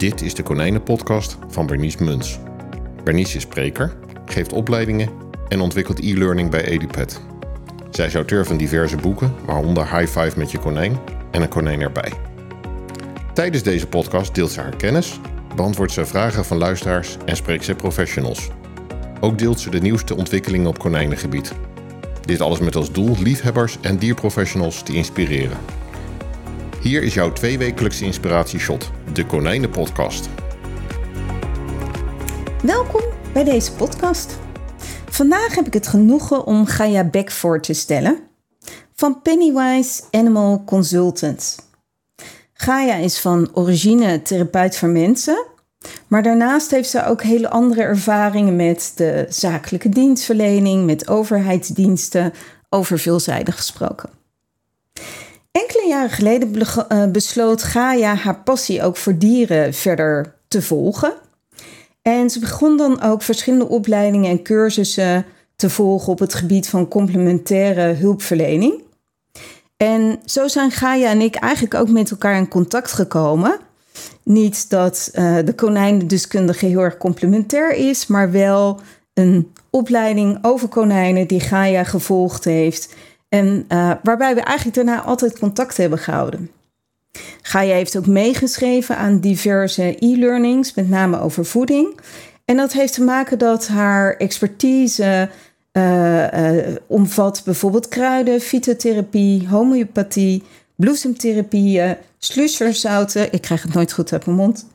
Dit is de Konijnenpodcast van Bernice Muns. Bernice is spreker, geeft opleidingen en ontwikkelt e-learning bij EduPet. Zij is auteur van diverse boeken, waaronder High Five met je konijn en een konijn erbij. Tijdens deze podcast deelt ze haar kennis, beantwoordt ze vragen van luisteraars en spreekt ze professionals. Ook deelt ze de nieuwste ontwikkelingen op konijnengebied. Dit alles met als doel liefhebbers en dierprofessionals te inspireren. Hier is jouw tweewekelijkse inspiratieshot, de Konijnenpodcast. Welkom bij deze podcast. Vandaag heb ik het genoegen om Gaia Beck voor te stellen van Pennywise Animal Consultants. Gaia is van origine therapeut voor mensen, maar daarnaast heeft ze ook hele andere ervaringen met de zakelijke dienstverlening, met overheidsdiensten, over veelzijdig gesproken. Enkele jaren geleden eh, besloot Gaia haar passie ook voor dieren verder te volgen. En ze begon dan ook verschillende opleidingen en cursussen te volgen op het gebied van complementaire hulpverlening. En zo zijn Gaia en ik eigenlijk ook met elkaar in contact gekomen. Niet dat uh, de konijnendeskundige heel erg complementair is, maar wel een opleiding over konijnen die Gaia gevolgd heeft. En uh, waarbij we eigenlijk daarna altijd contact hebben gehouden. Gaia heeft ook meegeschreven aan diverse e-learnings, met name over voeding. En dat heeft te maken dat haar expertise uh, uh, omvat bijvoorbeeld kruiden, fytotherapie, homeopathie, bloesemtherapieën, slusherzouten. Ik krijg het nooit goed uit mijn mond.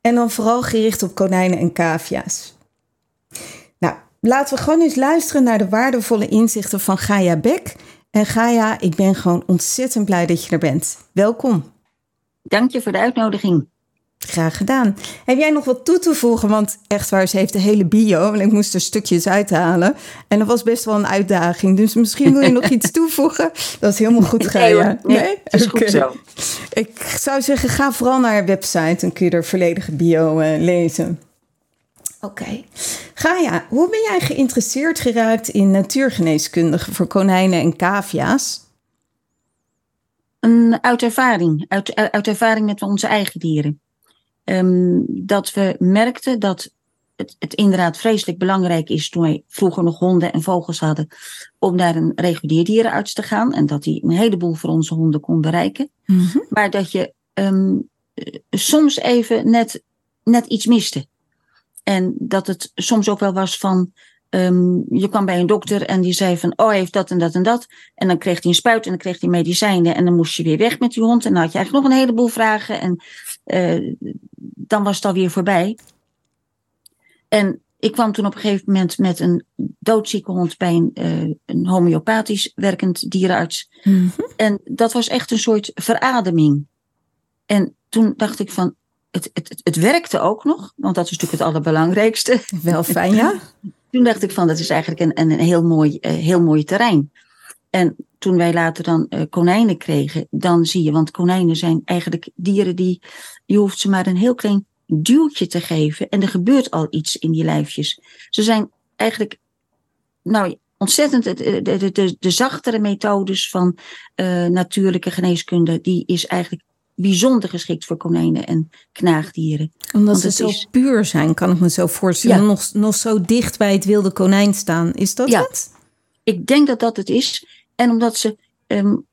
En dan vooral gericht op konijnen en cavia's. Nou, laten we gewoon eens luisteren naar de waardevolle inzichten van Gaia Beck. En Gaia, ik ben gewoon ontzettend blij dat je er bent. Welkom. Dank je voor de uitnodiging. Graag gedaan. Heb jij nog wat toe te voegen? Want echt waar, ze heeft de hele bio en ik moest er stukjes uithalen. En dat was best wel een uitdaging. Dus misschien wil je nog iets toevoegen. Dat is helemaal goed, Gaia. Nee, nee? is goed zo. Ik zou zeggen, ga vooral naar haar website. Dan kun je er volledige bio uh, lezen. Oké. Okay. Gaia, hoe ben jij geïnteresseerd geraakt in natuurgeneeskundige voor konijnen en cavia's? Een, uit ervaring, uit, uit ervaring met onze eigen dieren. Um, dat we merkten dat het, het, inderdaad vreselijk belangrijk is toen wij vroeger nog honden en vogels hadden, om naar een regulier dierenarts te gaan. En dat die een heleboel voor onze honden kon bereiken. Mm -hmm. Maar dat je um, soms even net, net iets miste. En dat het soms ook wel was van, um, je kwam bij een dokter en die zei van, oh hij heeft dat en dat en dat. En dan kreeg hij een spuit en dan kreeg hij medicijnen en dan moest je weer weg met die hond. En dan had je eigenlijk nog een heleboel vragen en uh, dan was het alweer voorbij. En ik kwam toen op een gegeven moment met een doodzieke hond bij een, uh, een homeopathisch werkend dierenarts. Mm -hmm. En dat was echt een soort verademing. En toen dacht ik van, het, het, het werkte ook nog, want dat is natuurlijk het allerbelangrijkste. Wel fijn, ja. toen dacht ik van, dat is eigenlijk een, een, een heel, mooi, uh, heel mooi terrein. En toen wij later dan uh, konijnen kregen, dan zie je, want konijnen zijn eigenlijk dieren die, je hoeft ze maar een heel klein duwtje te geven en er gebeurt al iets in die lijfjes. Ze zijn eigenlijk, nou, ontzettend de, de, de, de zachtere methodes van uh, natuurlijke geneeskunde, die is eigenlijk bijzonder geschikt voor konijnen en knaagdieren. Omdat ze zo is... puur zijn, kan ik me zo voorstellen. Ja. Nog, nog zo dicht bij het wilde konijn staan. Is dat ja. het? Ik denk dat dat het is. En omdat ze um,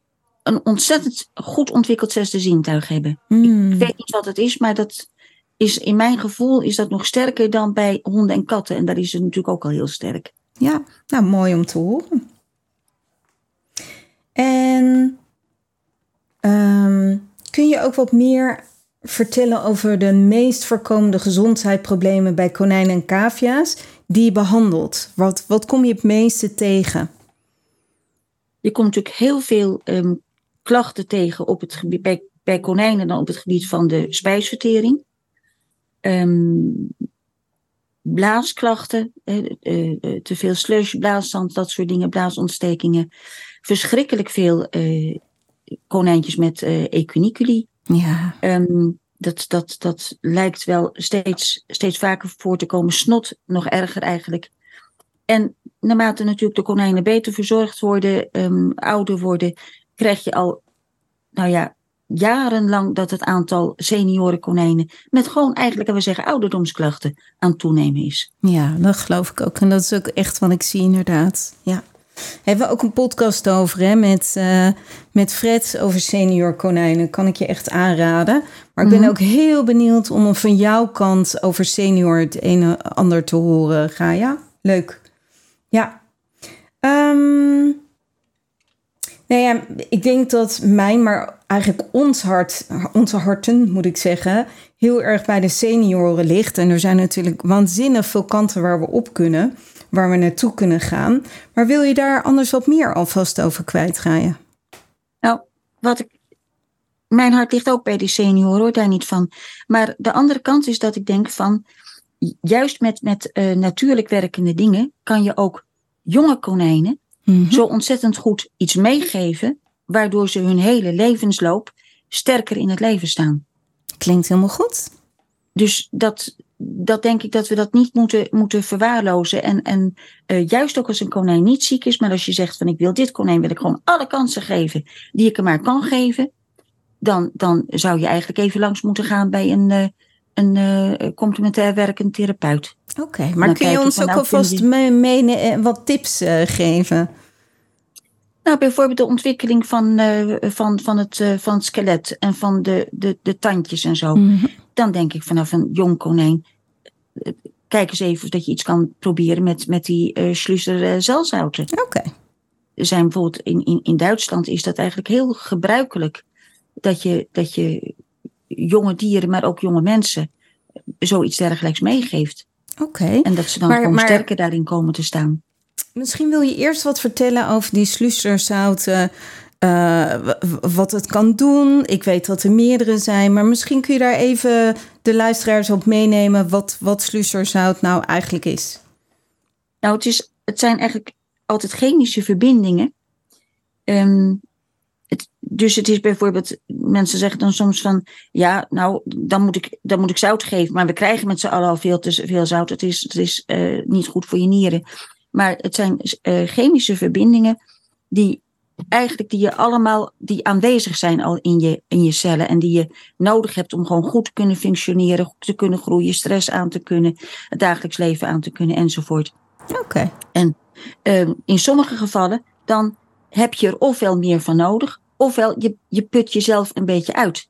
een ontzettend goed ontwikkeld zesde zintuig hebben. Hmm. Ik weet niet wat het is, maar dat is in mijn gevoel is dat nog sterker dan bij honden en katten. En daar is het natuurlijk ook al heel sterk. Ja, nou mooi om te horen. En um, kun je ook wat meer vertellen over de meest voorkomende gezondheidsproblemen bij konijnen en cavia's die je behandelt? Wat, wat kom je het meeste tegen? Je komt natuurlijk heel veel um, klachten tegen op het gebied, bij, bij konijnen dan op het gebied van de spijsvertering. Um, blaasklachten, uh, uh, te veel slush, blaaszand, dat soort dingen, blaasontstekingen. Verschrikkelijk veel konijntjes met uh, ecuniculi. Ja. Um, dat, dat, dat lijkt wel steeds, steeds vaker voor te komen. Snot nog erger eigenlijk. En naarmate natuurlijk de konijnen beter verzorgd worden, um, ouder worden, krijg je al, nou ja, jarenlang dat het aantal seniorenkonijnen met gewoon eigenlijk, we zeggen, ouderdomsklachten aan toenemen is. Ja, dat geloof ik ook. En dat is ook echt wat ik zie, inderdaad. Ja. Hebben we ook een podcast over hè, met, uh, met Fred over senior konijnen. Kan ik je echt aanraden. Maar ik ben Mhm. ook heel benieuwd om van jouw kant over senior het een en ander te horen, Gaia. Leuk. Ja. Ehm, nou ja, ik denk dat mijn, maar eigenlijk ons hart, onze harten moet ik zeggen, heel erg bij de senioren ligt. En er zijn natuurlijk waanzinnig veel kanten waar we op kunnen, waar we naartoe kunnen gaan. Maar wil je daar anders wat meer alvast over kwijtgaan? Nou, wat ik. Mijn hart ligt ook bij de senioren, hoor, daar niet van. Maar de andere kant is dat ik denk van. Juist met, met uh, natuurlijk werkende dingen kan je ook jonge konijnen Mhm. zo ontzettend goed iets meegeven, waardoor ze hun hele levensloop sterker in het leven staan. Klinkt helemaal goed. Dus dat, dat denk ik dat we dat niet moeten, moeten verwaarlozen. En, en uh, juist ook als een konijn niet ziek is, maar als je zegt van ik wil dit konijn, wil ik gewoon alle kansen geven die ik hem maar kan geven. Dan, dan zou je eigenlijk even langs moeten gaan bij een, uh, een uh, complementair werkend therapeut. Oké, okay, maar kun je ons ook nou alvast die... mee, mee, wat tips geven? Nou, bijvoorbeeld de ontwikkeling van, uh, van, van, het, uh, van het skelet en van de, de, de tandjes en zo. Mhm. Dan denk ik vanaf een jong konijn. Kijk eens even of dat je iets kan proberen met, met die uh, Schlusser zelzouten. Oké. Okay. Er zijn bijvoorbeeld in, in, in Duitsland is dat eigenlijk heel gebruikelijk. Dat je, dat je jonge dieren, maar ook jonge mensen zoiets dergelijks meegeeft. Oké. Okay. En dat ze dan maar, gewoon maar... sterker daarin komen te staan. Misschien wil je eerst wat vertellen over die sluisterzouten. Uh, wat het kan doen. Ik weet dat er meerdere zijn, maar misschien kun je daar even de luisteraars op meenemen wat, wat sluisterzout nou eigenlijk is. Nou, het, is, het zijn eigenlijk altijd chemische verbindingen. Um, dus het is bijvoorbeeld, mensen zeggen dan soms van, ja, nou, dan moet ik, dan moet ik zout geven, maar we krijgen met z'n allen al veel te veel zout. Het is, het is uh, niet goed voor je nieren. Maar het zijn uh, chemische verbindingen die eigenlijk die je allemaal, die aanwezig zijn al in je, in je cellen en die je nodig hebt om gewoon goed te kunnen functioneren, goed te kunnen groeien, stress aan te kunnen, het dagelijks leven aan te kunnen enzovoort. Oké. Okay. En uh, in sommige gevallen dan heb je er ofwel meer van nodig, ofwel je, je put jezelf een beetje uit.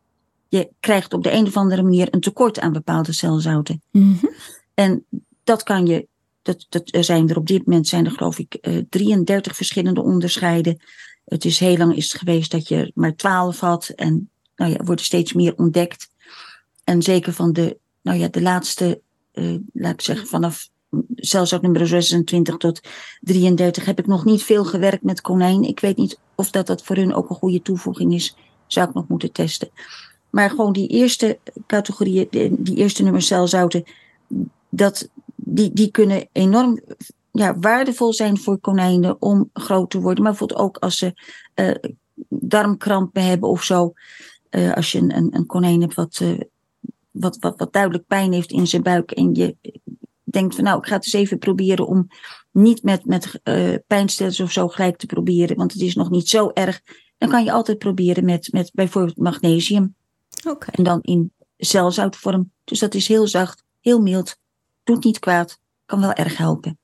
Je krijgt op de een of andere manier een tekort aan bepaalde celzouten. Mm -hmm. En dat kan je dat, dat zijn er op dit moment zijn er geloof ik uh, 33 verschillende onderscheiden. Het is heel lang is geweest dat je maar 12 had en nou ja, worden steeds meer ontdekt. En zeker van de, nou ja, de laatste, uh, laat ik zeggen, vanaf zelfs ook nummer 26 tot 33 heb ik nog niet veel gewerkt met konijn. Ik weet niet of dat, dat voor hun ook een goede toevoeging is. Zou ik nog moeten testen. Maar gewoon die eerste categorieën, die eerste nummer celzouten, dat, die, die kunnen enorm ja, waardevol zijn voor konijnen om groot te worden. Maar bijvoorbeeld ook als ze uh, darmkrampen hebben of zo. Uh, als je een, een, een konijn hebt wat, uh, wat, wat, wat duidelijk pijn heeft in zijn buik. En je denkt van nou, ik ga het eens even proberen om niet met, met pijnstillers of zo gelijk te proberen. Want het is nog niet zo erg. Dan kan je altijd proberen met, met bijvoorbeeld magnesium. Okay. En dan in celzoutvorm. Dus dat is heel zacht, heel mild. Doet niet kwaad. Kan wel erg helpen.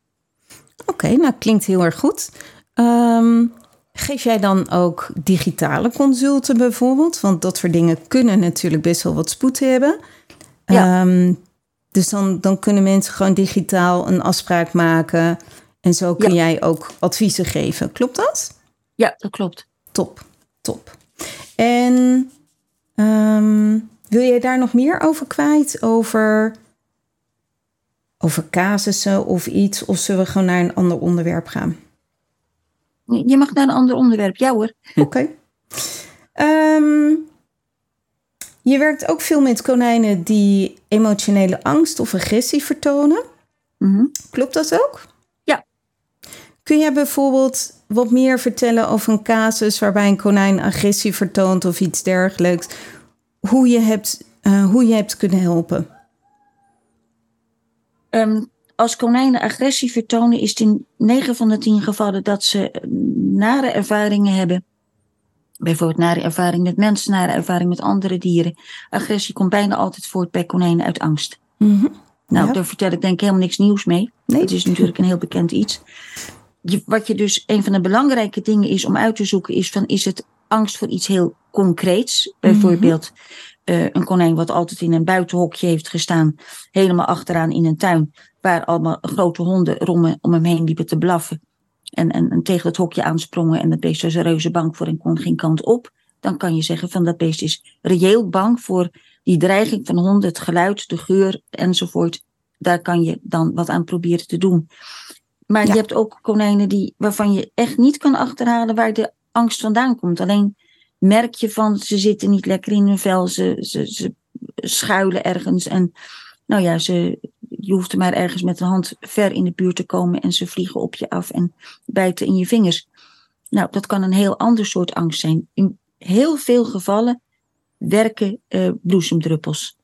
Oké, okay, nou klinkt heel erg goed. Um, geef jij dan ook digitale consulten bijvoorbeeld? Want dat soort dingen kunnen natuurlijk best wel wat spoed hebben. Ja. Um, dus dan, dan kunnen mensen gewoon digitaal een afspraak maken. En zo kun ja. jij ook adviezen geven. Klopt dat? Ja, dat klopt. Top, top. En um, wil jij daar nog meer over kwijt? Over over casussen of iets? Of zullen we gewoon naar een ander onderwerp gaan? Je mag naar een ander onderwerp, ja hoor. Oké. Okay. Um, je werkt ook veel met konijnen die emotionele angst of agressie vertonen. Mm -hmm. Klopt dat ook? Ja. Kun jij bijvoorbeeld wat meer vertellen over een casus waarbij een konijn agressie vertoont of iets dergelijks? Hoe je hebt, uh, hoe je hebt kunnen helpen? Um, als konijnen agressie vertonen, is het in 9 van de 10 gevallen dat ze nare ervaringen hebben Bijvoorbeeld nare ervaring met mensen, nare ervaring met andere dieren. Agressie komt bijna altijd voort bij konijnen uit angst. Mhm. Nou, Ja. daar vertel ik denk ik helemaal niks nieuws mee. Nee. Het is natuurlijk een heel bekend iets. Je, wat je dus, een van de belangrijke dingen is om uit te zoeken, is van, is het angst voor iets heel concreets? Bijvoorbeeld eh, een konijn wat altijd in een buitenhokje heeft gestaan, helemaal achteraan in een tuin, waar allemaal grote honden rommen om hem heen liepen te blaffen. En, en, en tegen het hokje aansprongen en dat beest was reuze bang voor en kon geen kant op. Dan kan je zeggen van dat beest is reëel bang voor die dreiging van honden, het geluid, de geur enzovoort. Daar kan je dan wat aan proberen te doen. Maar Ja. je hebt ook konijnen die, waarvan je echt niet kan achterhalen waar de angst vandaan komt. Alleen merk je van ze zitten niet lekker in hun vel, ze, ze, ze schuilen ergens. En nou ja, ze, je hoeft er maar ergens met een hand ver in de buurt te komen en ze vliegen op je af en bijten in je vingers. Nou, dat kan een heel ander soort angst zijn. In heel veel gevallen werken eh, bloesemdruppels.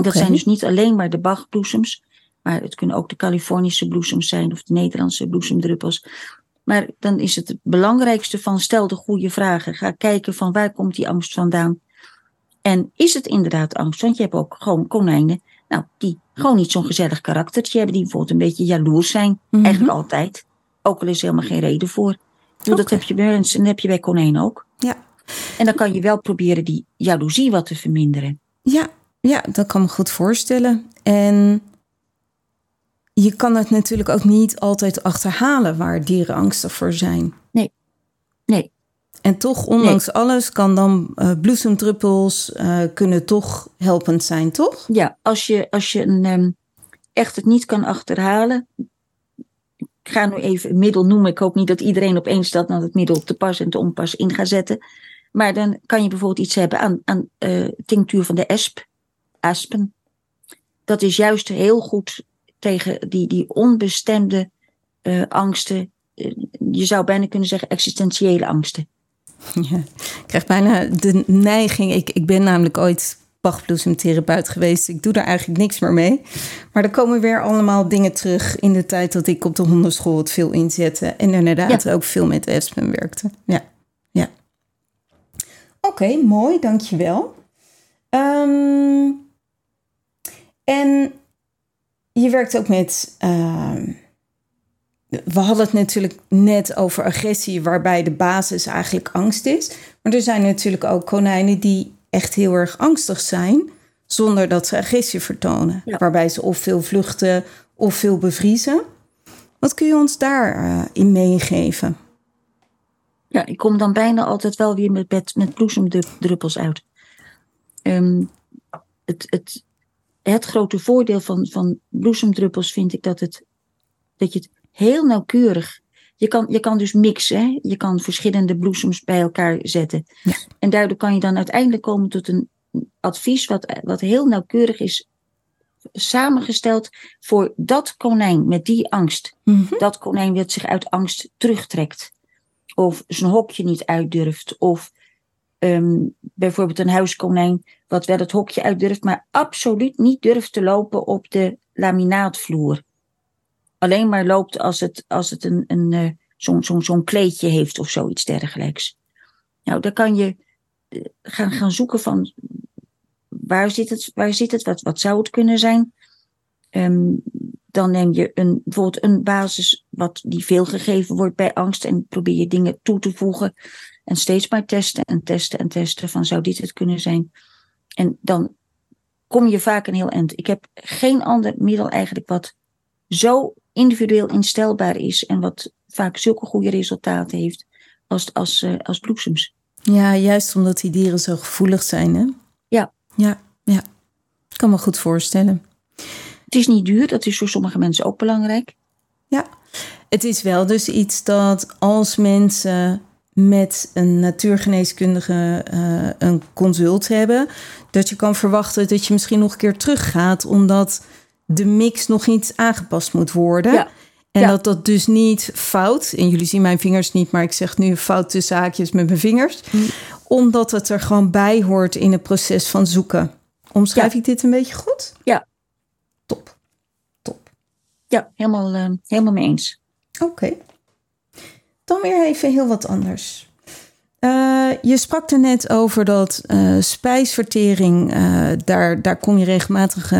Dat zijn dus niet alleen maar de Bachbloesems, maar het kunnen ook de Californische bloesems zijn of de Nederlandse bloesemdruppels. Maar dan is het het belangrijkste van stel de goede vragen. Ga kijken van waar komt die angst vandaan. En is het inderdaad angst? Want je hebt ook gewoon konijnen, nou, die gewoon niet zo'n gezellig karaktertje hebben, die bijvoorbeeld een beetje jaloers zijn. Mhm. Eigenlijk altijd. Ook al is er helemaal geen reden voor. Dat heb je bij mensen en dat heb je bij konijnen ook. Ja. En dan kan je wel proberen die jaloezie wat te verminderen. Ja, ja, dat kan me goed voorstellen. En je kan het natuurlijk ook niet altijd achterhalen waar dieren angstig voor zijn. Nee, En toch, ondanks alles, kan dan eh, bloesemdruppels eh, kunnen toch helpend zijn, toch? Ja, als je, als je een, ehm, echt het niet kan achterhalen. Ik ga nu even een middel noemen. Ik hoop niet dat iedereen opeens dat naar het middel te pas en te onpas in gaat zetten. Maar dan kan je bijvoorbeeld iets hebben aan, aan eh, tinctuur van de esp, aspen. Dat is juist heel goed tegen die, die onbestemde eh, angsten. Eh, je zou bijna kunnen zeggen existentiële angsten. Ja, ik krijg bijna de neiging. Ik, ik ben namelijk ooit bachbloesemtherapeut geweest. Ik doe daar eigenlijk niks meer mee. Maar er komen weer allemaal dingen terug in de tijd dat ik op de hondenschool het veel inzette. En inderdaad ook veel met espen werkte. Ja, ja. Oké, mooi, dankjewel. Ehm en je werkt ook met... ehm, we hadden het natuurlijk net over agressie, waarbij de basis eigenlijk angst is. Maar er zijn natuurlijk ook konijnen die echt heel erg angstig zijn, zonder dat ze agressie vertonen. Ja. Waarbij ze of veel vluchten of veel bevriezen. Wat kun je ons daarin in meegeven? Ja, ik kom dan bijna altijd wel weer met, met, met bloesemdruppels uit. Ehm, het, het, het grote voordeel van, van bloesemdruppels vind ik dat, het, dat je het heel nauwkeurig. Je kan, je kan dus mixen, hè? je kan verschillende bloesems bij elkaar zetten. Ja. En daardoor kan je dan uiteindelijk komen tot een advies wat, wat heel nauwkeurig is samengesteld voor dat konijn met die angst. Mhm. Dat konijn dat zich uit angst terugtrekt. Of zijn hokje niet uitdurft. Of ehm, bijvoorbeeld een huiskonijn wat wel het hokje uitdurft, maar absoluut niet durft te lopen op de laminaatvloer. Alleen maar loopt als het, als het een, een, eh, zo'n zo'n kleedje heeft of zoiets dergelijks. Nou, dan kan je eh, gaan, gaan zoeken van waar zit het, waar zit het wat, wat zou het kunnen zijn. Ehm, dan neem je een, bijvoorbeeld een basis wat die veel gegeven wordt bij angst en probeer je dingen toe te voegen. En steeds maar testen en testen en testen van zou dit het kunnen zijn. En dan kom je vaak een heel eind. Ik heb geen ander middel eigenlijk wat zo individueel instelbaar is en wat vaak zulke goede resultaten heeft als, als, eh, als bloesems. Ja, juist omdat die dieren zo gevoelig zijn, hè? Ja. Ja, ja. Ik kan me goed voorstellen. Het is niet duur, dat is voor sommige mensen ook belangrijk. Ja, het is wel dus iets dat als mensen met een natuurgeneeskundige eh, een consult hebben, dat je kan verwachten dat je misschien nog een keer teruggaat, omdat de mix nog iets aangepast moet worden. Ja. En Ja. dat dat dus niet fout, en jullie zien mijn vingers niet, maar ik zeg nu fout tussen haakjes met mijn vingers, Mm. omdat het er gewoon bij hoort in het proces van zoeken. Omschrijf Ja. ik dit een beetje goed? Ja. Top. Top. Ja, helemaal, eh, helemaal mee eens. Oké. Dan weer even heel wat anders. Eh, je sprak er net over dat uh, spijsvertering, uh, daar, daar kom je regelmatig,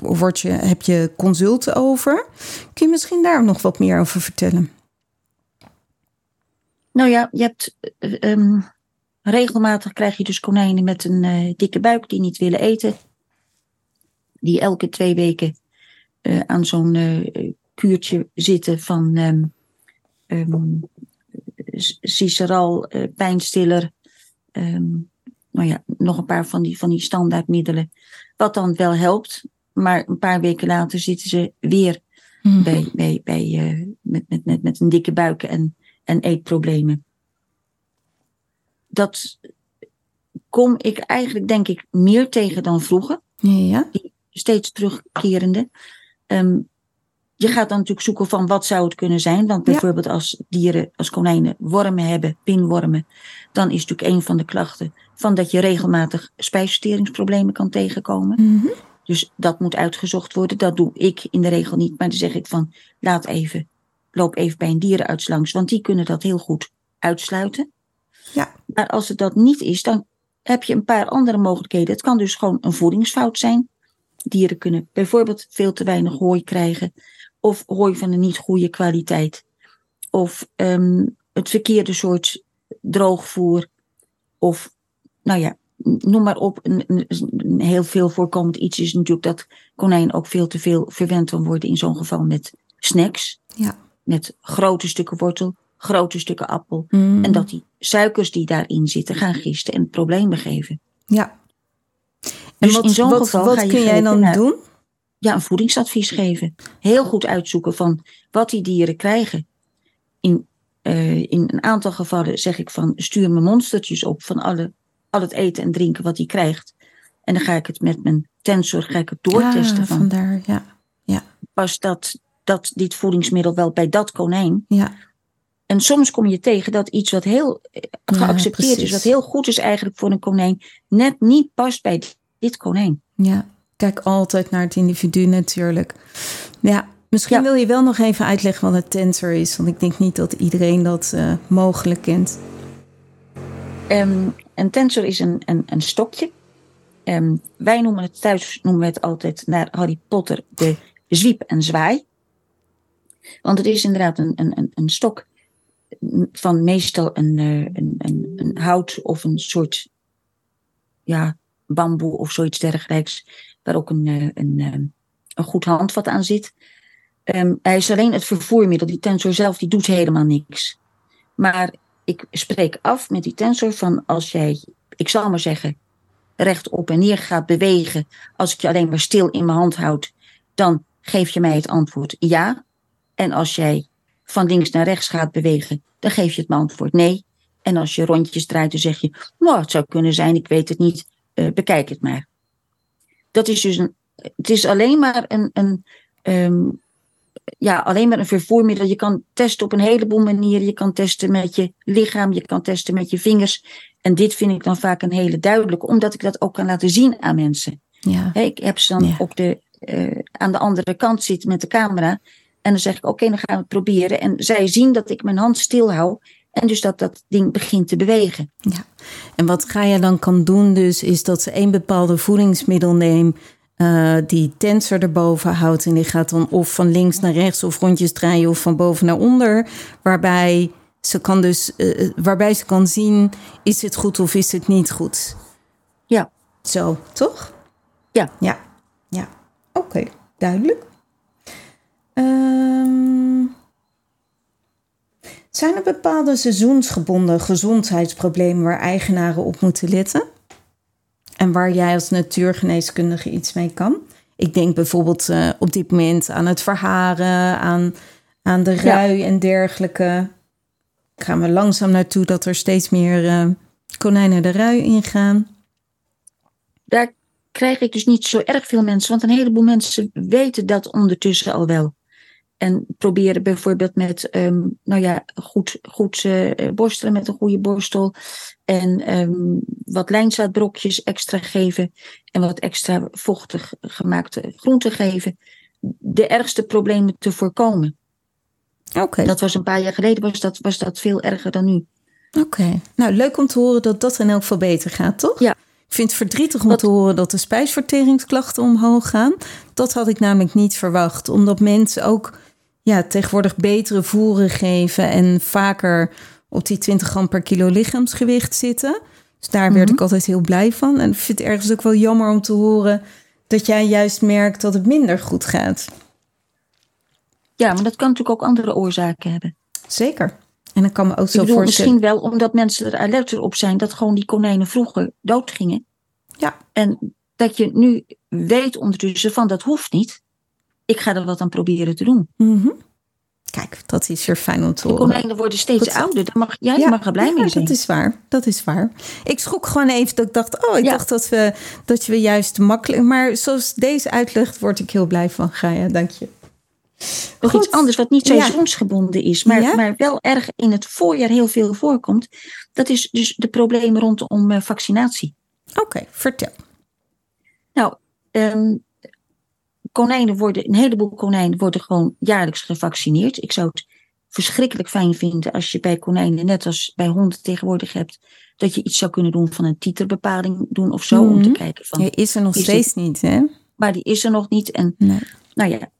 word je, heb je consulten over. Kun je misschien daar nog wat meer over vertellen? Nou ja, je hebt um, regelmatig krijg je dus konijnen met een dikke buik die niet willen eten. Die elke twee weken aan zo'n kuurtje zitten van um, um, Ciceral, uh, pijnstiller. Um, nou ja, nog een paar van die, van die standaardmiddelen. Wat dan wel helpt. Maar een paar weken later zitten ze weer mm. bij, bij, bij, uh, met, met, met, met een dikke buik en, en eetproblemen. Dat kom ik eigenlijk, denk ik, meer tegen dan vroeger. Ja. steeds terugkerende. Um, je gaat dan natuurlijk zoeken van wat zou het kunnen zijn. Want bijvoorbeeld als dieren, als konijnen wormen hebben, pinwormen, dan is natuurlijk een van de klachten van dat je regelmatig spijsverteringsproblemen kan tegenkomen. Mm Dus dat moet uitgezocht worden. Dat doe ik in de regel niet. Maar dan zeg ik van laat even, loop even bij een dierenarts langs, want die kunnen dat heel goed uitsluiten. Ja. Maar als het dat niet is, dan heb je een paar andere mogelijkheden. Het kan dus gewoon een voedingsfout zijn. Dieren kunnen bijvoorbeeld veel te weinig hooi krijgen of hooi van een niet goede kwaliteit. Of um, het verkeerde soort droogvoer. Of, nou ja, noem maar op. Een, een, heel veel voorkomend iets is natuurlijk dat konijnen ook veel te veel verwend worden in zo'n geval met snacks. Ja. Met grote stukken wortel, grote stukken appel. Mm. En dat die suikers die daarin zitten gaan gisten en problemen geven. Ja. Dus en wat, in zo'n wat, geval wat kun jij dan naar- doen? Ja, een voedingsadvies geven. Heel goed uitzoeken van wat die dieren krijgen. In, uh, in een aantal gevallen zeg ik van stuur me monstertjes op van alle, al het eten en drinken wat hij krijgt. En dan ga ik het met mijn tensor ga ik het doortesten Ah, van vandaar, ja. past dat, dat dit voedingsmiddel wel bij dat konijn. Ja, En soms kom je tegen dat iets wat heel eh, geaccepteerd is, wat heel goed is eigenlijk voor een konijn, net niet past bij dit konijn. ja. Kijk altijd naar het individu natuurlijk. Ja, misschien Ja. wil je wel nog even uitleggen wat een tensor is. Want ik denk niet dat iedereen dat eh, mogelijk kent. Ehm, een tensor is een, een, een stokje. Ehm, wij noemen het thuis noemen we het altijd naar Harry Potter de zwiep en zwaai. Want het is inderdaad een, een, een, een stok van meestal een, eh, een, een, een hout of een soort ja, bamboe of zoiets dergelijks. Waar ook een, eh, een, eh, een goed handvat aan zit. Ehm, hij is alleen het vervoermiddel. Die tensor zelf die doet helemaal niks. Maar ik spreek af met die tensor van als jij, ik zal maar zeggen, recht op en neer gaat bewegen. Als ik je alleen maar stil in mijn hand houd, dan geef je mij het antwoord ja. En als jij van links naar rechts gaat bewegen, dan geef je het antwoord nee. En als je rondjes draait, dan zeg je, nou, het zou kunnen zijn, ik weet het niet, eh, bekijk het maar. Dat is dus een, het is alleen maar een, een ehm, ja, alleen maar een vervoermiddel. Je kan testen op een heleboel manieren. Je kan testen met je lichaam, je kan testen met je vingers. En dit vind ik dan vaak een hele duidelijke, omdat ik dat ook kan laten zien aan mensen. Ja, ik heb ze dan Ja. op de, eh, aan de andere kant zitten met de camera. En dan zeg ik, oké, dan gaan we het proberen. En zij zien dat ik mijn hand stil hou. En dus dat dat ding begint te bewegen. En wat Gaia dan kan doen dus, is dat ze een bepaalde voedingsmiddel neemt... eh, die tensor erboven houdt. En die gaat dan of van links naar rechts of rondjes draaien of van boven naar onder. Waarbij ze kan dus, eh, waarbij ze kan zien, is het goed of is het niet goed. Ja. Zo, toch? Ja. Ja, ja. Oké, duidelijk. Ehm, zijn er bepaalde seizoensgebonden gezondheidsproblemen waar eigenaren op moeten letten? En waar jij als natuurgeneeskundige iets mee kan? Ik denk bijvoorbeeld eh, op dit moment aan het verharen, aan, aan de rui en dergelijke. Gaan we langzaam naartoe dat er steeds meer eh, konijnen de rui ingaan. Daar krijg ik dus niet zo erg veel mensen. Want een heleboel mensen weten dat ondertussen al wel. En proberen bijvoorbeeld met ehm, nou ja, goed, goed eh, borstelen met een goede borstel. En ehm, wat lijnzaadbrokjes extra geven. En wat extra vochtig gemaakte groenten geven. De ergste problemen te voorkomen. Oké. Dat was een paar jaar geleden was dat, was dat veel erger dan nu. Oké. Nou, leuk om te horen dat dat in elk geval beter gaat, toch? Ja. Ik vind het verdrietig om te horen dat de spijsverteringsklachten omhoog gaan. Dat had ik namelijk niet verwacht. Omdat mensen ook ja, tegenwoordig betere voeren geven... en vaker op die 20 gram per kilo lichaamsgewicht zitten. Dus daar werd ik altijd heel blij van. En ik vind het ergens ook wel jammer om te horen... dat jij juist merkt dat het minder goed gaat. Ja, maar dat kan natuurlijk ook andere oorzaken hebben. Zeker. En dan kan me ook Ik zo bedoel, voorstellen... misschien wel omdat mensen er alert op zijn dat gewoon die konijnen vroeger doodgingen. Ja. En dat je nu weet ondertussen van dat hoeft niet. Ik ga er wat aan proberen te doen. Mhm. Kijk, dat is weer fijn om te De horen. konijnen worden steeds ouder. Daar mag, ja, je mag er blij ja, mee zijn. Dat is waar. Dat is waar. Ik schrok gewoon even dat ik dacht, oh, ik Ja. dacht dat we, dat we juist makkelijk. Maar zoals deze uitlegt, word ik heel blij van. Gaia, dank je. Nog Goed. iets anders wat niet seizoensgebonden is, maar, maar wel erg in het voorjaar heel veel voorkomt. Dat is dus de problemen rondom eh, vaccinatie. Oké, vertel. Nou, ehm, konijnen worden, een heleboel konijnen worden gewoon jaarlijks gevaccineerd. Ik zou het verschrikkelijk fijn vinden als je bij konijnen, net als bij honden tegenwoordig hebt, dat je iets zou kunnen doen van een titerbepaling doen of zo, om te Mhm. kijken van, Je is er nog Is steeds niet, hè? maar die is er nog niet. En Nee. nou ja,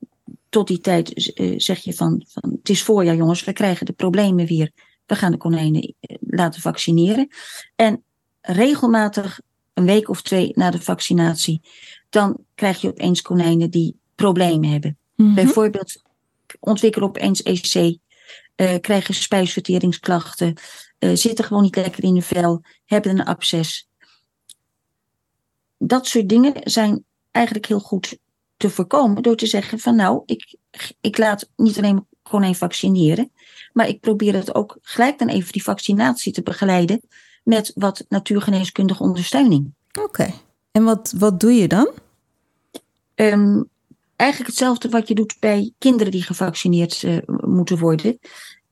tot die tijd eh, zeg je van, van, het is voorjaar jongens, we krijgen de problemen weer. We gaan de konijnen eh, laten vaccineren. En regelmatig, een week of twee na de vaccinatie, dan krijg je opeens konijnen die problemen hebben. Mhm. Bijvoorbeeld ontwikkelen opeens EC, eh, krijgen spijsverteringsklachten, eh, zitten gewoon niet lekker in de vel, hebben een absces. Dat soort dingen zijn eigenlijk heel goed te voorkomen door te zeggen van nou, ik, ik laat niet alleen konijn vaccineren, maar ik probeer het ook gelijk dan even die vaccinatie te begeleiden met wat natuurgeneeskundige ondersteuning. Oké. En wat, wat doe je dan? Ehm, eigenlijk hetzelfde wat je doet bij kinderen die gevaccineerd eh, moeten worden.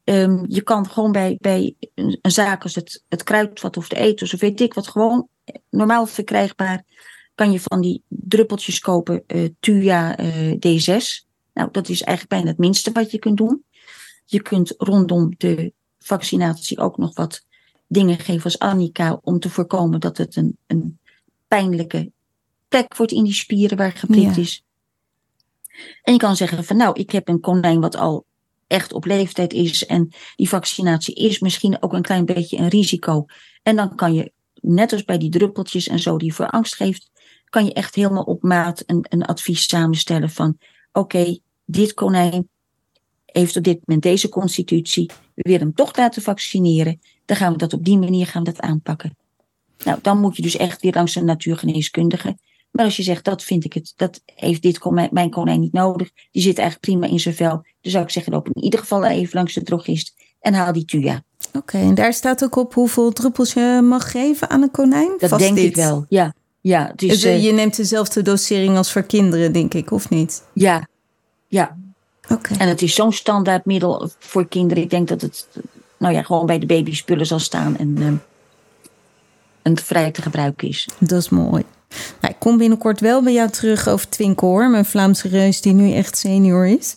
Ehm, je kan gewoon bij, bij een, zaak als het, het kruidvat of de eten, of weet ik wat, gewoon normaal verkrijgbaar, kan je van die druppeltjes kopen, eh Tuya eh, D6. Nou, dat is eigenlijk bijna het minste wat je kunt doen. Je kunt rondom de vaccinatie ook nog wat dingen geven als Annika, om te voorkomen dat het een, een pijnlijke plek wordt in die spieren waar geprikt Ja. is. En je kan zeggen van nou, ik heb een konijn wat al echt op leeftijd is en die vaccinatie is misschien ook een klein beetje een risico. En dan kan je, net als bij die druppeltjes en zo die voor angst geeft, kan je echt helemaal op maat een, een advies samenstellen van oké, dit konijn heeft op dit moment deze constitutie, we willen hem toch laten vaccineren, dan gaan we dat op die manier gaan we dat aanpakken. Nou, dan moet je dus echt weer langs een natuurgeneeskundige. Maar als je zegt, dat vind ik het, dat heeft dit konijn, mijn konijn niet nodig. Die zit eigenlijk prima in zijn vel. Dan zou ik zeggen, loop in ieder geval even langs de drogist en haal die Tuya. Oké, en daar staat ook op hoeveel druppels je mag geven aan een konijn? Dat Vast denk dit. ik wel, ja. Ja, Dus, eh, eh, je neemt dezelfde dosering als voor kinderen, denk ik, of niet? ja, ja. Oké. En het is zo'n standaard middel voor kinderen. Ik denk dat het, nou ja, gewoon bij de babyspullen zal staan en, eh, en vrij te gebruiken is. Dat is mooi. Nou, ik kom binnenkort wel bij jou terug over Twinkel hoor. Mijn Vlaamse reus die nu echt senior is.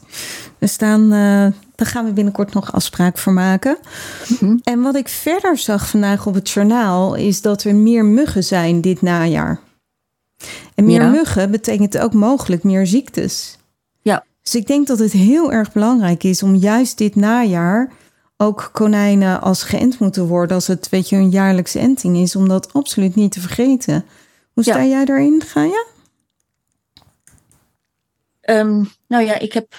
Dus dan, eh, daar gaan we binnenkort nog afspraak voor maken. Mhm. En wat ik verder zag vandaag op het journaal... is dat er meer muggen zijn dit najaar. En meer Ja. muggen betekent ook mogelijk meer ziektes. Ja. Dus ik denk dat het heel erg belangrijk is om juist dit najaar... ook konijnen als geënt moeten worden... als het weet je, een jaarlijkse enting is... om dat absoluut niet te vergeten. Hoe Ja. sta jij daarin, Gaia? Ehm, nou ja, ik heb.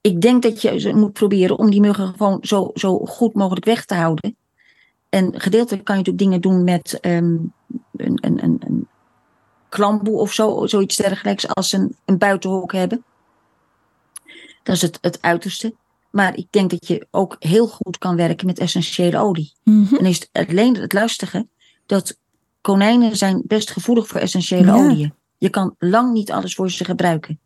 ik denk dat je moet proberen om die muggen gewoon zo, zo goed mogelijk weg te houden. En gedeeltelijk kan je natuurlijk dingen doen met ehm, een, een, een, een klamboe of zo, zoiets dergelijks, als ze een, een buitenhok hebben. Dat is het, het uiterste. Maar ik denk dat je ook heel goed kan werken met essentiële olie. Mhm. En is het alleen het lastige dat konijnen zijn best gevoelig voor essentiële Ja. oliën. Je kan lang niet alles voor ze gebruiken.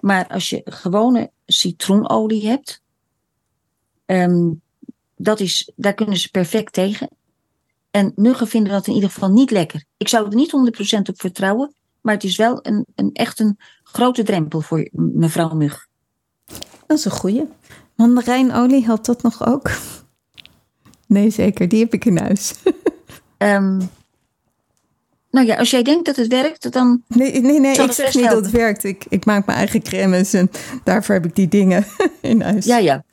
Maar als je gewone citroenolie hebt, ehm, dat is, daar kunnen ze perfect tegen. En muggen vinden dat in ieder geval niet lekker. Ik zou er niet 100% op vertrouwen, maar het is wel een, een, echt een grote drempel voor mevrouw mug. Dat is een goeie. Mandarijnolie helpt dat nog ook? Nee, zeker. Die heb ik in huis. Ehm, nou ja, als jij denkt dat het werkt, dan. Nee, nee, nee ik zeg niet dat het werkt. Ik, ik maak mijn eigen crèmes en daarvoor heb ik die dingen in huis. Ja, ja.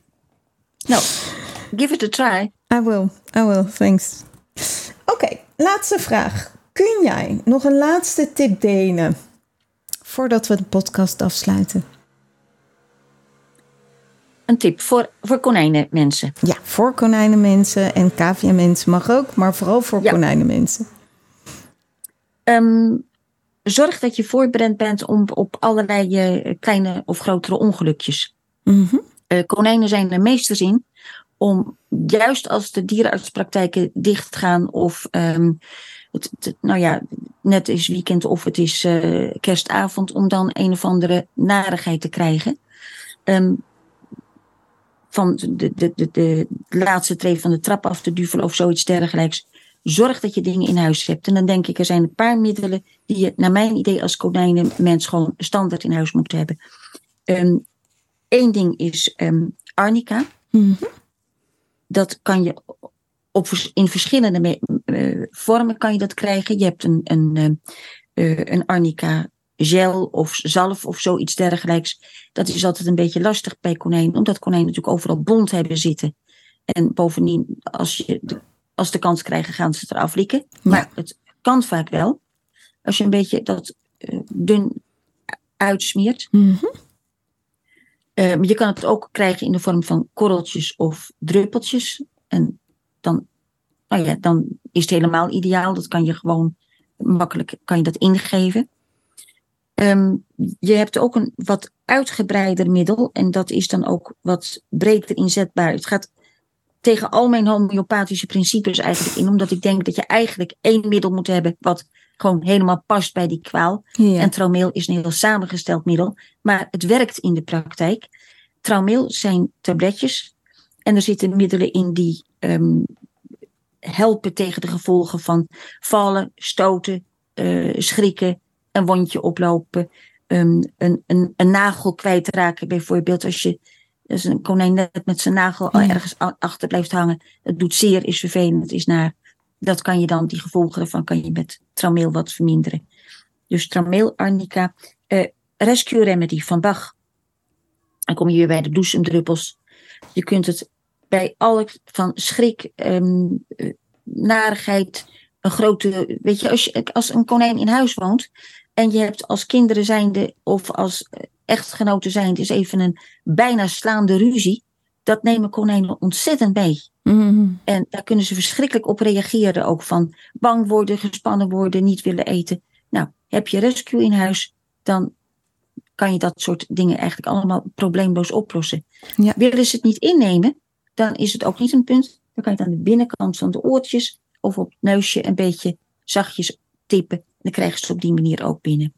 Nou, give it a try. I will, I will, thanks. Oké, laatste vraag. Kun jij nog een laatste tip delen voordat we de podcast afsluiten? Een tip voor, voor konijnenmensen. Ja, voor konijnenmensen en cavia-mensen mag ook, maar vooral voor Ja. konijnenmensen. Ehm, zorg dat je voorbereid bent om, op allerlei eh, kleine of grotere ongelukjes. Mhm. Eh, konijnen zijn er meesters in om, juist als de dierenartspraktijken dichtgaan of het, het- nou ja, net is weekend of het is eh, kerstavond, om dan een of andere narigheid te krijgen. Ehm, van de, de, de, de laatste tree van de trap af te duvelen of zoiets dergelijks. Zorg dat je dingen in huis hebt. En dan denk ik, er zijn een paar middelen die je, naar mijn idee, als konijnenmens gewoon standaard in huis moet hebben. Eén ding is ehm, arnica. Mhm. Dat kan je op, in verschillende eh, vormen kan je dat krijgen. Je hebt een, een, eh, een arnica gel of zalf of zoiets dergelijks. Dat is altijd een beetje lastig bij konijnen, omdat konijnen natuurlijk overal bont hebben zitten. En bovendien, als, je de, als de kans krijgen, gaan ze het eraf likken. Maar het kan vaak wel. Als je een beetje dat eh, dun uitsmeert. Maar je kan het ook krijgen in de vorm van korreltjes of druppeltjes. En dan, nou ja, dan is het helemaal ideaal. Dat kan je gewoon makkelijk kan je dat ingeven. Ehm, je hebt ook een wat uitgebreider middel. En dat is dan ook wat breder inzetbaar. Het gaat tegen al mijn homeopathische principes eigenlijk in. Omdat ik denk dat je eigenlijk één middel moet hebben. Wat gewoon helemaal past bij die kwaal. Ja. En traumeel is een heel samengesteld middel, maar het werkt in de praktijk. Traumeel zijn tabletjes en er zitten middelen in die ehm, helpen tegen de gevolgen van vallen, stoten, eh, schrikken, een wondje oplopen, ehm, een, een, een nagel kwijtraken bijvoorbeeld. Als je als een konijn net met zijn nagel al ergens achter blijft hangen, het doet zeer, is vervelend, is naar. Dat kan je dan, die gevolgen daarvan kan je met traumeel wat verminderen. Dus trameel, arnica. eh, rescue remedy van Bach. Dan kom je weer bij de bloesemdruppels. Je kunt het bij alle van schrik, eh, narigheid, een grote. Weet je als, je, als een konijn in huis woont. En je hebt als kinderen zijnde. of als eh, echtgenoten zijnde. eens even een bijna slaande ruzie. dat nemen konijnen ontzettend mee. Mhm. En daar kunnen ze verschrikkelijk op reageren. Ook van bang worden, gespannen worden, niet willen eten. Nou, heb je rescue in huis, dan kan je dat soort dingen eigenlijk allemaal probleemloos oplossen. Ja. Willen ze het niet innemen, dan is het ook niet een punt. Dan kan je het aan de binnenkant van de oortjes of op het neusje een beetje zachtjes tippen. Dan krijgen ze het op die manier ook binnen.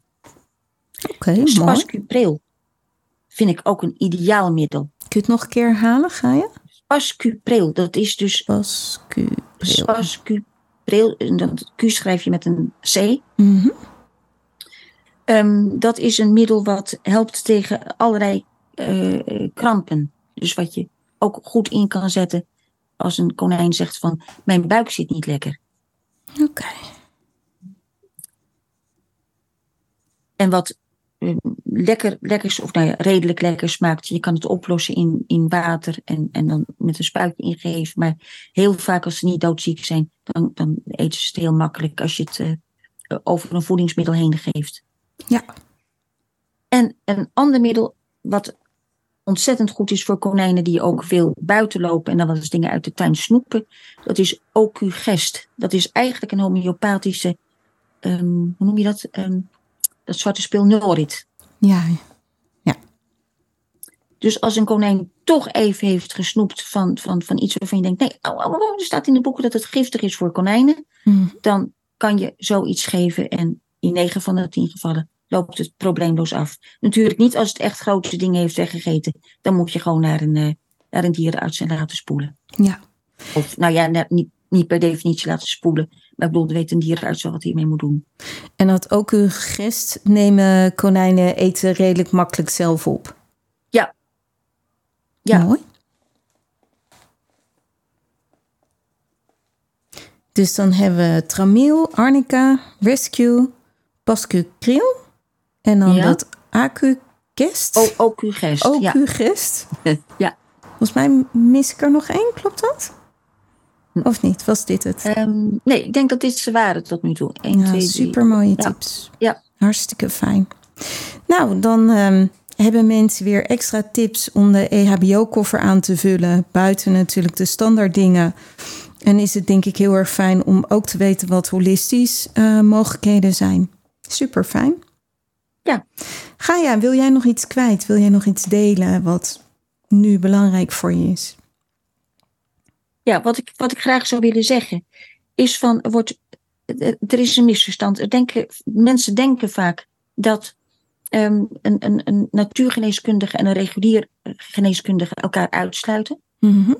Oké, mooi. Spascupreel vind ik ook een ideaal middel. Kun je het nog een keer herhalen, ga je? Spascupreel, dat is dus Pascupreel. Spascupreel, en dat Q schrijf je met een C. Mhm. Ehm, dat is een middel wat helpt tegen allerlei eh, krampen. Dus wat je ook goed in kan zetten als een konijn zegt van mijn buik zit niet lekker. Oké. En wat eh, lekker, lekkers, of nou ja, redelijk lekker smaakt. Je kan het oplossen in, in water en, en dan met een spuitje ingeven. Maar heel vaak als ze niet doodziek zijn, dan, dan eten ze het heel makkelijk als je het eh, over een voedingsmiddel heen geeft. Ja. En een ander middel wat ontzettend goed is voor konijnen die ook veel buiten lopen en dan wel eens dingen uit de tuin snoepen, dat is Ocugest. Dat is eigenlijk een homeopathische, ehm, hoe noem je dat? Ehm, dat zwarte speel Norit. Ja. Dus als een konijn toch even heeft gesnoept van, van, van iets waarvan je denkt, nee, au, au, au, er staat in de boeken dat het giftig is voor konijnen, Mhm. dan kan je zoiets geven en in 9 van de 10 gevallen loopt het probleemloos af. Natuurlijk niet als het echt grote dingen heeft weggegeten. Dan moet je gewoon naar een, eh, naar een dierenarts en laten spoelen. Ja. Of nou ja, niet, niet per definitie laten spoelen. Maar ik bedoel, weet een dierenarts wel wat hij mee moet doen. En dat ook uw gist nemen konijnen eten redelijk makkelijk zelf op. Ja. Ja. Mooi. Dus dan hebben we Tramiel, Arnica, Rescue, Pascu Kriel. En dan Ja. dat Acu-Gest. O, OQ-gest. Ja. OQ-Gest. ja. Volgens mij mis ik er nog één, klopt dat? Of niet? Was dit het? Ehm, nee, ik denk dat dit ze waren tot nu toe. 1, Ja, 2, 3. super mooie tips. Ja. Hartstikke fijn. Nou, dan ehm, hebben mensen weer extra tips om de EHBO-koffer aan te vullen. Buiten natuurlijk de standaard dingen. En is het denk ik heel erg fijn om ook te weten wat holistisch eh, mogelijkheden zijn. Super fijn. Ja. Gaia, wil jij nog iets kwijt? Wil jij nog iets delen wat nu belangrijk voor je is? Ja, wat ik, wat ik graag zou willen zeggen is van, er, wordt, er er is een misverstand. Er denken, mensen denken vaak dat ehm, een, een, een natuurgeneeskundige en een regulier geneeskundige elkaar uitsluiten. Mhm.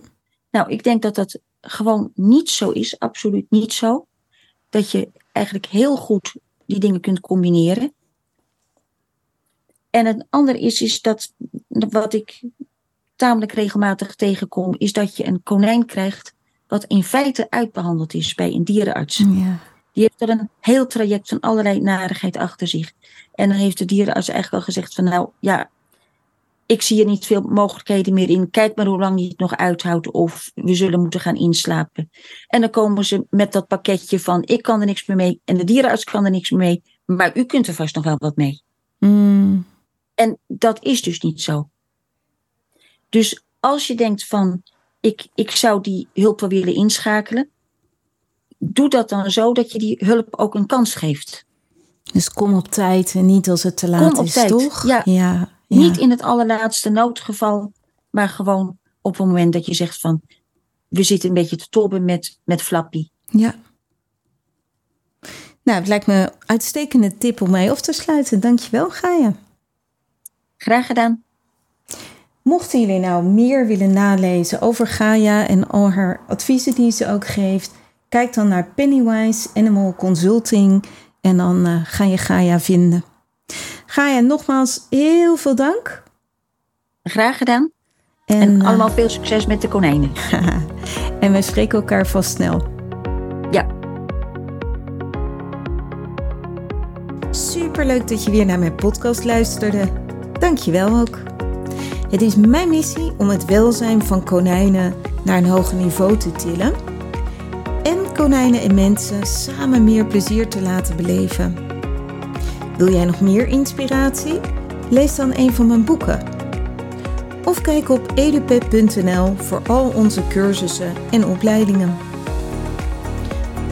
Nou, ik denk dat dat gewoon niet zo is, absoluut niet zo. Dat je eigenlijk heel goed die dingen kunt combineren. En het andere is, is dat wat ik tamelijk regelmatig tegenkom, is dat je een konijn krijgt wat in feite uitbehandeld is bij een dierenarts. Ja. Die heeft er een heel traject van allerlei narigheid achter zich. En dan heeft de dierenarts eigenlijk al gezegd van nou ja, ik zie er niet veel mogelijkheden meer in. Kijk maar hoe lang je het nog uithoudt of we zullen moeten gaan inslapen. En dan komen ze met dat pakketje van ik kan er niks meer mee en de dierenarts kan er niks meer mee. Maar u kunt er vast nog wel wat mee. Mm. En dat is dus niet zo. Dus als je denkt van ik, ik zou die hulp wel willen inschakelen. Doe dat dan zo dat je die hulp ook een kans geeft. Dus kom op tijd en niet als het te laat Kom op is, tijd, toch? ja. ja. Niet in het allerlaatste noodgeval, maar gewoon op het moment dat je zegt van we zitten een beetje te tobben met, met Flappy. Ja. Nou, het lijkt me een uitstekende tip om mee af te sluiten. Dankjewel, Gaia. Graag gedaan. Mochten jullie nou meer willen nalezen over Gaia en al haar adviezen die ze ook geeft, kijk dan naar Pennywise Animal Consulting en dan eh, ga je Gaia vinden. Gaia, nogmaals heel veel dank. Graag gedaan. En, En eh, allemaal veel succes met de konijnen. en we spreken elkaar vast snel. Ja, Superleuk dat je weer naar mijn podcast luisterde. Dankjewel ook. Het is mijn missie om het welzijn van konijnen naar een hoger niveau te tillen. En konijnen en mensen samen meer plezier te laten beleven. Wil jij nog meer inspiratie? Lees dan een van mijn boeken. Of kijk op edupep.nl voor al onze cursussen en opleidingen.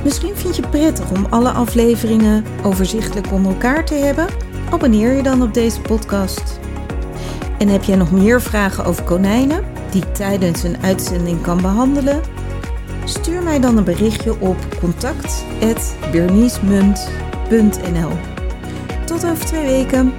Misschien vind je het prettig om alle afleveringen overzichtelijk onder elkaar te hebben? Abonneer je dan op deze podcast. En heb jij nog meer vragen over konijnen die ik tijdens een uitzending kan behandelen? Stuur mij dan een berichtje op contact@berniesmunt.nl. Tot over twee weken.